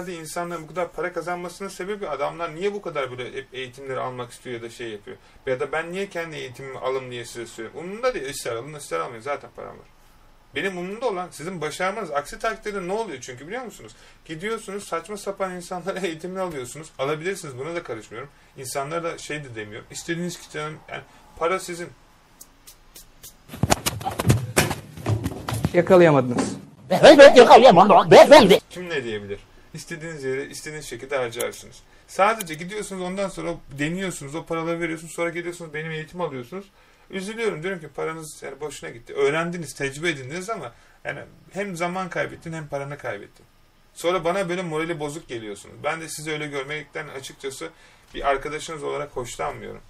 eğitimlerde insanların bu kadar para kazanmasının sebebi adamlar niye bu kadar böyle hep eğitimleri almak istiyor ya da şey yapıyor. Ya da ben niye kendi eğitimimi alım diye size söylüyorum. Umurumda değil. ister alın ister almayın. Zaten param var. Benim umurumda olan sizin başarmanız. Aksi takdirde ne oluyor çünkü biliyor musunuz? Gidiyorsunuz saçma sapan insanlara eğitimini alıyorsunuz. Alabilirsiniz buna da karışmıyorum. İnsanlara da şey de demiyorum. İstediğiniz kitabın yani para sizin. Yakalayamadınız. Evet yakalayamam. Beyefendi. Kim ne diyebilir? İstediğiniz yere istediğiniz şekilde harcarsınız. Sadece gidiyorsunuz ondan sonra deniyorsunuz o paraları veriyorsunuz sonra gidiyorsunuz benim eğitim alıyorsunuz. Üzülüyorum diyorum ki paranız yani boşuna gitti. Öğrendiniz, tecrübe edindiniz ama yani hem zaman kaybettin hem paranı kaybettin. Sonra bana böyle morali bozuk geliyorsunuz. Ben de sizi öyle görmekten açıkçası bir arkadaşınız olarak hoşlanmıyorum.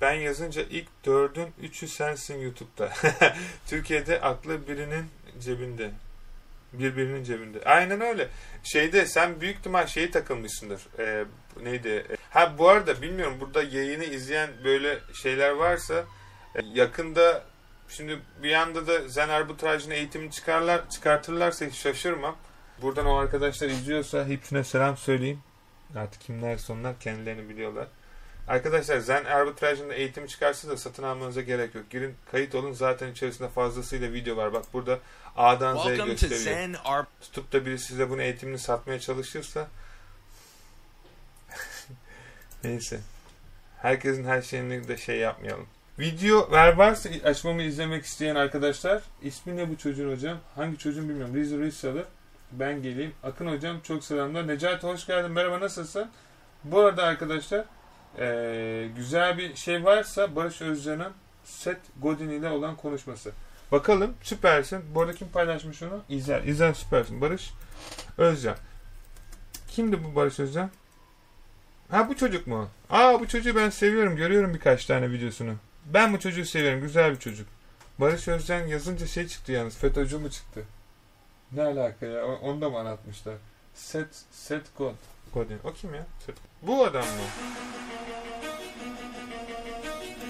Ben yazınca ilk dördün üçü sensin YouTube'da. Türkiye'de aklı birinin cebinde. Birbirinin cebinde. Aynen öyle. Şeyde sen büyük ihtimal şeyi takılmışsındır. Ee, neydi? Ha bu arada bilmiyorum burada yayını izleyen böyle şeyler varsa e, yakında şimdi bir yanda da zen arbitrajının eğitimini çıkarlar, çıkartırlarsa hiç şaşırmam. Buradan o arkadaşlar izliyorsa hepsine selam söyleyeyim. Artık kimler onlar kendilerini biliyorlar. Arkadaşlar Zen arbitrajında eğitimi çıkarsa da satın almanıza gerek yok. Girin kayıt olun zaten içerisinde fazlasıyla video var. Bak burada A'dan Z'ye gösteriyor. Zen Arb. Tutup da biri size bunu eğitimini satmaya çalışırsa neyse. Herkesin her şeyini de şey yapmayalım. Video ver varsa açmamı izlemek isteyen arkadaşlar ismi ne bu çocuğun hocam? Hangi çocuğun bilmiyorum. Riz Rizsalı. Ben geleyim. Akın hocam çok selamlar. Necati hoş geldin. Merhaba nasılsın? Bu arada arkadaşlar eee, güzel bir şey varsa Barış Özcan'ın Seth Godin ile olan konuşması. Bakalım süpersin. Bu arada kim paylaşmış onu? İzel. İzel süpersin. Barış Özcan. Kimdi bu Barış Özcan? Ha bu çocuk mu? Aa bu çocuğu ben seviyorum. Görüyorum birkaç tane videosunu. Ben bu çocuğu seviyorum. Güzel bir çocuk. Barış Özcan yazınca şey çıktı yalnız. FETÖ'cü mü çıktı? Ne alaka ya? Onu da mı anlatmışlar? Set, Set God. Godin. O kim ya? Set. Bu adam mı?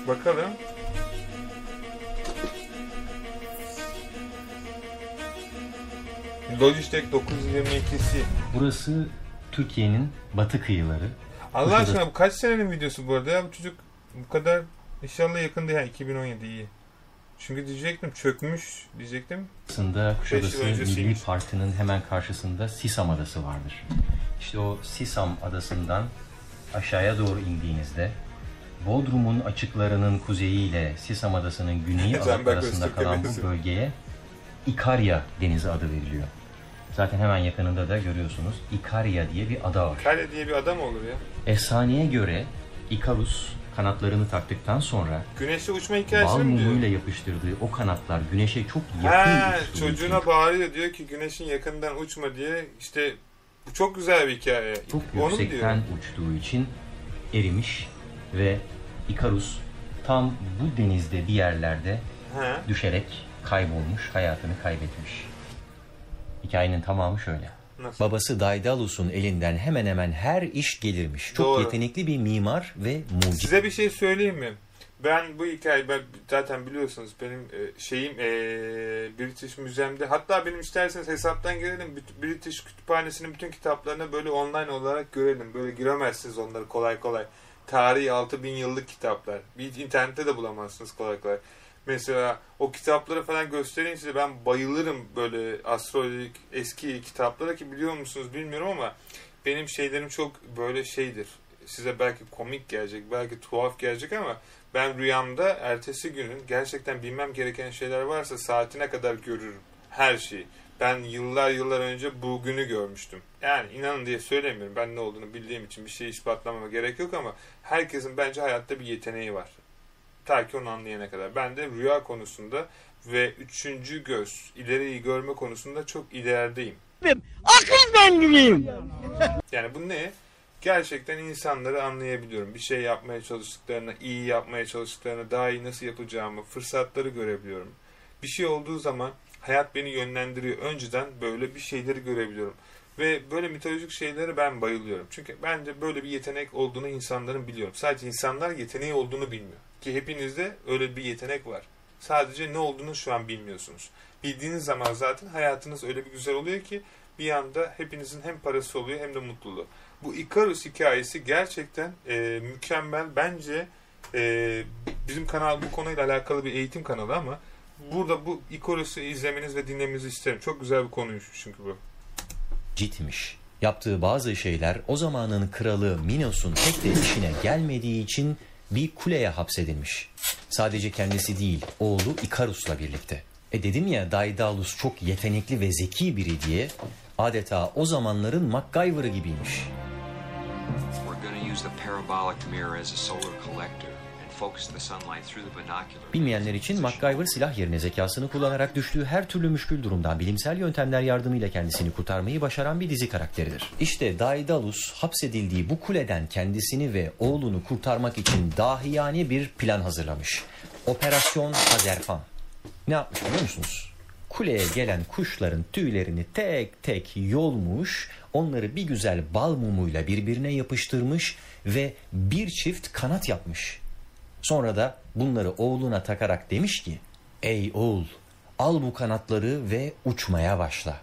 Bakalım. Logitech 922'si. Burası Türkiye'nin batı kıyıları. Allah aşkına bu kaç senenin videosu bu arada ya bu çocuk bu kadar inşallah yakında ya 2017 iyi. Çünkü diyecektim çökmüş diyecektim. Aslında Kuşadası. Milli Parkı'nın hemen karşısında Sisam Adası vardır. İşte o Sisam Adası'ndan aşağıya doğru indiğinizde Bodrum'un açıklarının kuzeyiyle Sisam Adası'nın güneyi arasında kalan bu bölgeye İkarya Denizi adı veriliyor. Zaten hemen yakınında da görüyorsunuz İkarya diye bir ada var. Kale diye bir adam olur ya. Efsaneye göre Ikarus kanatlarını taktıktan sonra Güneşe uçma bal mi diyor? mumuyla yapıştırdığı o kanatlar güneşe çok yakın Ha, uçtuğu için çocuğuna bağırıyor diyor ki güneşin yakından uçma diye işte bu çok güzel bir hikaye. çok Onu yüksekten diyor? uçtuğu için erimiş ve Ikarus tam bu denizde bir yerlerde Ha. düşerek kaybolmuş, hayatını kaybetmiş. Hikayenin tamamı şöyle. Nasıl? Babası Daidalus'un elinden hemen hemen her iş gelirmiş. Çok Doğru. yetenekli bir mimar ve mucit. Size bir şey söyleyeyim mi? Ben bu hikayeyi ben zaten biliyorsunuz benim e, şeyim e, British Müzem'de hatta benim isterseniz hesaptan girelim British Kütüphanesi'nin bütün kitaplarını böyle online olarak görelim. Böyle giremezsiniz onları kolay kolay. Tarihi 6000 yıllık kitaplar. Bir internette de bulamazsınız kolay kolay. Mesela o kitapları falan göstereyim size. Ben bayılırım böyle astrolojik eski kitaplara ki biliyor musunuz bilmiyorum ama benim şeylerim çok böyle şeydir. Size belki komik gelecek, belki tuhaf gelecek ama ben rüyamda ertesi günün gerçekten bilmem gereken şeyler varsa saatine kadar görürüm. Her şeyi. Ben yıllar yıllar önce bugünü görmüştüm. Yani inanın diye söylemiyorum. Ben ne olduğunu bildiğim için bir şey ispatlamama gerek yok ama herkesin bence hayatta bir yeteneği var. Ta ki onu anlayana kadar. Ben de rüya konusunda ve üçüncü göz, ileriyi görme konusunda çok ilerideyim. Akıl ben Yani bu ne? Gerçekten insanları anlayabiliyorum. Bir şey yapmaya çalıştıklarını, iyi yapmaya çalıştıklarını, daha iyi nasıl yapacağımı, fırsatları görebiliyorum. Bir şey olduğu zaman hayat beni yönlendiriyor. Önceden böyle bir şeyleri görebiliyorum. Ve böyle mitolojik şeylere ben bayılıyorum. Çünkü bence böyle bir yetenek olduğunu insanların biliyorum. Sadece insanlar yeteneği olduğunu bilmiyor. Ki hepinizde öyle bir yetenek var. Sadece ne olduğunu şu an bilmiyorsunuz. Bildiğiniz zaman zaten hayatınız öyle bir güzel oluyor ki bir anda hepinizin hem parası oluyor hem de mutluluğu. Bu Icarus hikayesi gerçekten e, mükemmel. Bence e, bizim kanal bu konuyla alakalı bir eğitim kanalı ama burada bu Icarus'u izlemeniz ve dinlemenizi isterim. Çok güzel bir konuymuş çünkü bu. Citmiş. Yaptığı bazı şeyler o zamanın kralı Minos'un pek de işine gelmediği için bir kuleye hapsedilmiş. Sadece kendisi değil, oğlu Ikarus'la birlikte. E dedim ya Daedalus çok yetenekli ve zeki biri diye adeta o zamanların MacGyver'ı gibiymiş. We're to use the parabolic mirror as a solar collector and focus the sunlight through the binocular. Bilmeyenler için MacGyver silah yerine zekasını kullanarak düştüğü her türlü müşkül durumdan bilimsel yöntemler yardımıyla kendisini kurtarmayı başaran bir dizi karakteridir. İşte Daedalus hapsedildiği bu kuleden kendisini ve oğlunu kurtarmak için dahiyane bir plan hazırlamış. Operasyon Hazerfan. Ne yapmış biliyor musunuz? Kuleye gelen kuşların tüylerini tek tek yolmuş, onları bir güzel bal mumuyla birbirine yapıştırmış ve bir çift kanat yapmış. Sonra da bunları oğluna takarak demiş ki, Ey oğul, al bu kanatları ve uçmaya başla.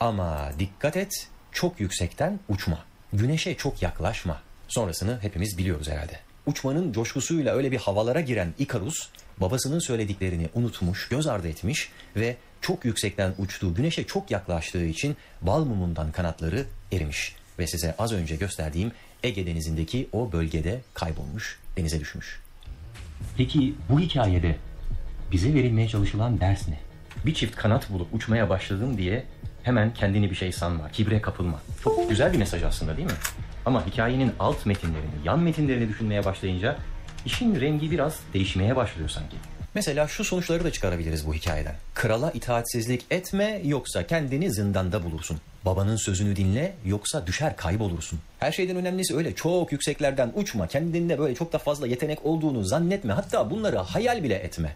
Ama dikkat et, çok yüksekten uçma. Güneşe çok yaklaşma. Sonrasını hepimiz biliyoruz herhalde. Uçmanın coşkusuyla öyle bir havalara giren Ikarus, babasının söylediklerini unutmuş, göz ardı etmiş ve çok yüksekten uçtuğu, güneşe çok yaklaştığı için bal mumundan kanatları erimiş. Ve size az önce gösterdiğim Ege Denizi'ndeki o bölgede kaybolmuş, denize düşmüş. Peki bu hikayede bize verilmeye çalışılan ders ne? Bir çift kanat bulup uçmaya başladım diye hemen kendini bir şey sanma, kibre kapılma. Çok güzel bir mesaj aslında değil mi? Ama hikayenin alt metinlerini, yan metinlerini düşünmeye başlayınca işin rengi biraz değişmeye başlıyor sanki. Mesela şu sonuçları da çıkarabiliriz bu hikayeden. Krala itaatsizlik etme yoksa kendini zindanda bulursun. Babanın sözünü dinle yoksa düşer kaybolursun. Her şeyden önemlisi öyle çok yükseklerden uçma. Kendinde böyle çok da fazla yetenek olduğunu zannetme. Hatta bunları hayal bile etme.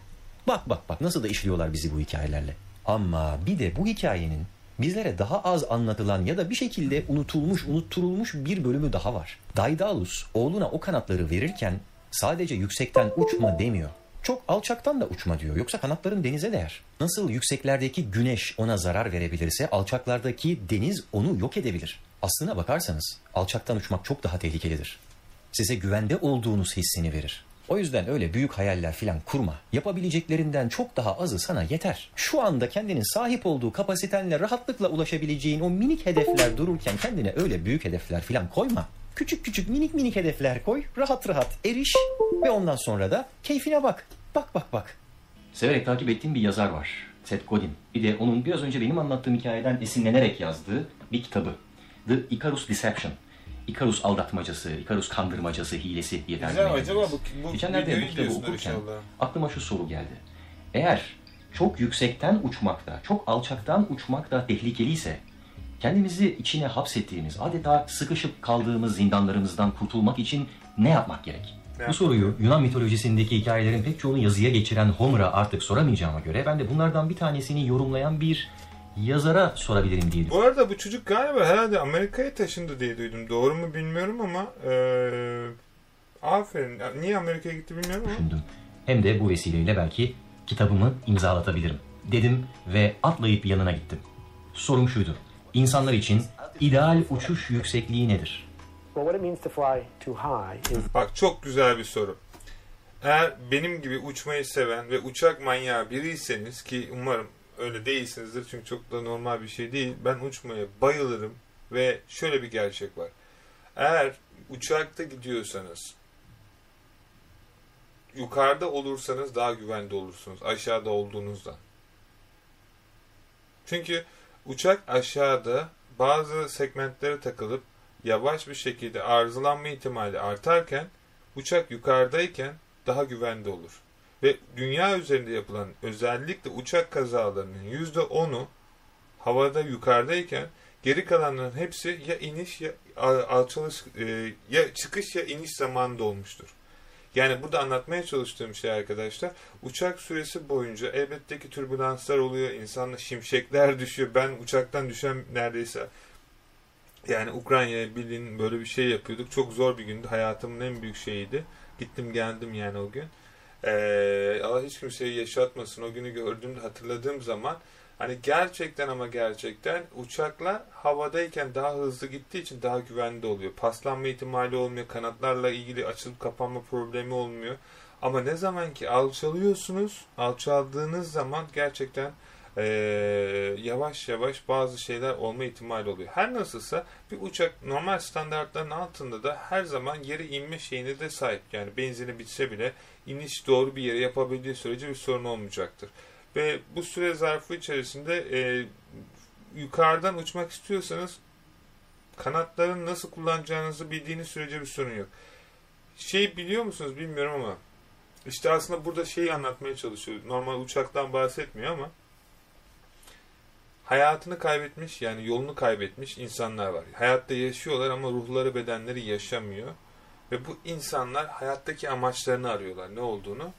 Bak bak bak nasıl da işliyorlar bizi bu hikayelerle. Ama bir de bu hikayenin bizlere daha az anlatılan ya da bir şekilde unutulmuş, unutturulmuş bir bölümü daha var. Daedalus oğluna o kanatları verirken sadece yüksekten uçma demiyor. Çok alçaktan da uçma diyor. Yoksa kanatların denize değer. Nasıl yükseklerdeki güneş ona zarar verebilirse alçaklardaki deniz onu yok edebilir. Aslına bakarsanız alçaktan uçmak çok daha tehlikelidir. Size güvende olduğunuz hissini verir. O yüzden öyle büyük hayaller filan kurma. Yapabileceklerinden çok daha azı sana yeter. Şu anda kendinin sahip olduğu kapasitenle rahatlıkla ulaşabileceğin o minik hedefler dururken kendine öyle büyük hedefler filan koyma. Küçük küçük minik minik hedefler koy. Rahat rahat eriş ve ondan sonra da keyfine bak. Bak bak bak. Severek takip ettiğim bir yazar var. Seth Godin. Bir de onun biraz önce benim anlattığım hikayeden esinlenerek yazdığı bir kitabı. The Icarus Deception. Icarus aldatmacası, Icarus kandırmacası, hilesi diye tercüme Güzel ediliriz. acaba bu, bu Geçenlerde bu kitabı okurken inşallah. aklıma şu soru geldi. Eğer çok yüksekten uçmakta, çok alçaktan uçmakta tehlikeliyse, kendimizi içine hapsettiğimiz, adeta sıkışıp kaldığımız zindanlarımızdan kurtulmak için ne yapmak gerek? Ne Bu soruyu Yunan mitolojisindeki hikayelerin pek çoğunu yazıya geçiren Homer'a artık soramayacağıma göre ben de bunlardan bir tanesini yorumlayan bir yazara sorabilirim diye Bu arada bu çocuk galiba herhalde Amerika'ya taşındı diye duydum. Doğru mu bilmiyorum ama eee aferin. Niye Amerika'ya gitti bilmiyorum ama. düşündüm. Hem de bu vesileyle belki kitabımı imzalatabilirim. Dedim ve atlayıp yanına gittim. Sorum şuydu. İnsanlar için ideal uçuş yüksekliği nedir? Well, what it means to fly too high is Bak çok güzel bir soru. Eğer benim gibi uçmayı seven ve uçak manyağı biriyseniz ki umarım öyle değilsinizdir çünkü çok da normal bir şey değil. Ben uçmaya bayılırım ve şöyle bir gerçek var. Eğer uçakta gidiyorsanız yukarıda olursanız daha güvende olursunuz aşağıda olduğunuzdan. Çünkü uçak aşağıda bazı segmentlere takılıp yavaş bir şekilde arızalanma ihtimali artarken uçak yukarıdayken daha güvende olur. Ve dünya üzerinde yapılan özellikle uçak kazalarının %10'u havada yukarıdayken geri kalanların hepsi ya iniş ya alçalış e, ya çıkış ya iniş zamanında olmuştur. Yani burada anlatmaya çalıştığım şey arkadaşlar uçak süresi boyunca elbette ki türbülanslar oluyor, insanla şimşekler düşüyor. Ben uçaktan düşen neredeyse yani Ukrayna'ya bildiğin böyle bir şey yapıyorduk. Çok zor bir gündü. Hayatımın en büyük şeyiydi. Gittim geldim yani o gün. Ee, Allah hiç kimseyi yaşatmasın. O günü gördüğümde hatırladığım zaman hani gerçekten ama gerçekten uçaklar havadayken daha hızlı gittiği için daha güvenli oluyor. Paslanma ihtimali olmuyor. Kanatlarla ilgili açılıp kapanma problemi olmuyor. Ama ne zaman ki alçalıyorsunuz, alçaldığınız zaman gerçekten ee, yavaş yavaş bazı şeyler olma ihtimali oluyor. Her nasılsa bir uçak normal standartların altında da her zaman yere inme şeyine de sahip. Yani benzini bitse bile iniş doğru bir yere yapabildiği sürece bir sorun olmayacaktır. Ve bu süre zarfı içerisinde e, yukarıdan uçmak istiyorsanız kanatların nasıl kullanacağınızı bildiğiniz sürece bir sorun yok. Şey biliyor musunuz bilmiyorum ama işte aslında burada şeyi anlatmaya çalışıyor. Normal uçaktan bahsetmiyor ama hayatını kaybetmiş yani yolunu kaybetmiş insanlar var. Hayatta yaşıyorlar ama ruhları bedenleri yaşamıyor. Ve bu insanlar hayattaki amaçlarını arıyorlar. Ne olduğunu.